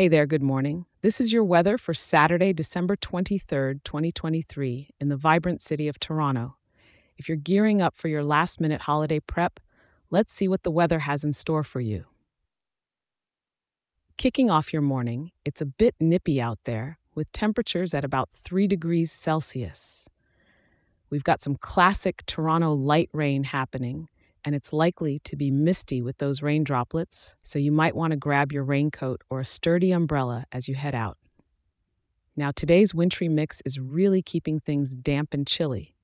Hey there, good morning. This is your weather for Saturday, December 23rd, 2023, in the vibrant city of Toronto. If you're gearing up for your last minute holiday prep, let's see what the weather has in store for you. Kicking off your morning, it's a bit nippy out there, with temperatures at about 3 degrees Celsius. We've got some classic Toronto light rain happening, and it's likely to be misty with those rain droplets, so you might want to grab your raincoat or a sturdy umbrella as you head out. Now, today's wintry mix is really keeping things damp and chilly.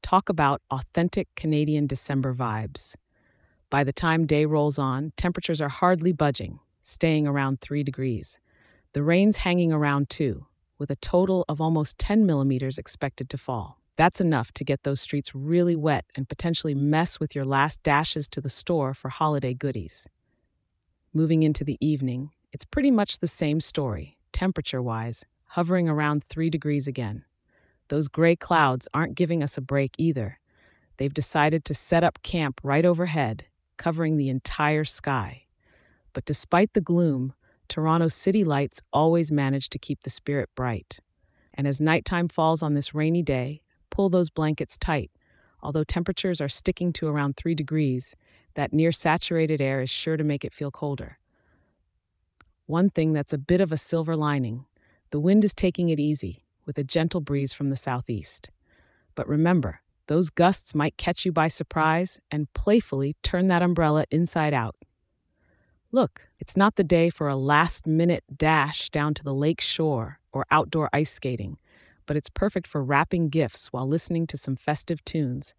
Talk about authentic Canadian December vibes. By the time day rolls on, temperatures are hardly budging, staying around 3 degrees. The rain's hanging around too, with a total of almost 10 millimeters expected to fall. That's enough to get those streets really wet and potentially mess with your last dashes to the store for holiday goodies. Moving into the evening, it's pretty much the same story, temperature wise, hovering around 3 degrees again. Those gray clouds aren't giving us a break either. They've decided to set up camp right overhead, covering the entire sky. But despite the gloom, Toronto's city lights always manage to keep the spirit bright. And as nighttime falls on this rainy day, pull those blankets tight. Although temperatures are sticking to around 3 degrees, that near saturated air is sure to make it feel colder. One thing that's a bit of a silver lining the wind is taking it easy, with a gentle breeze from the southeast. But remember, those gusts might catch you by surprise and playfully turn that umbrella inside out. Look, it's not the day for a last minute dash down to the lake shore or outdoor ice skating but it's perfect for wrapping gifts while listening to some festive tunes,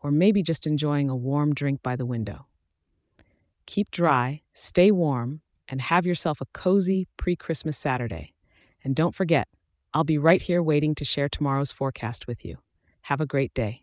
or maybe just enjoying a warm drink by the window. Keep dry, stay warm, and have yourself a cozy pre Christmas Saturday. And don't forget, I'll be right here waiting to share tomorrow's forecast with you. Have a great day.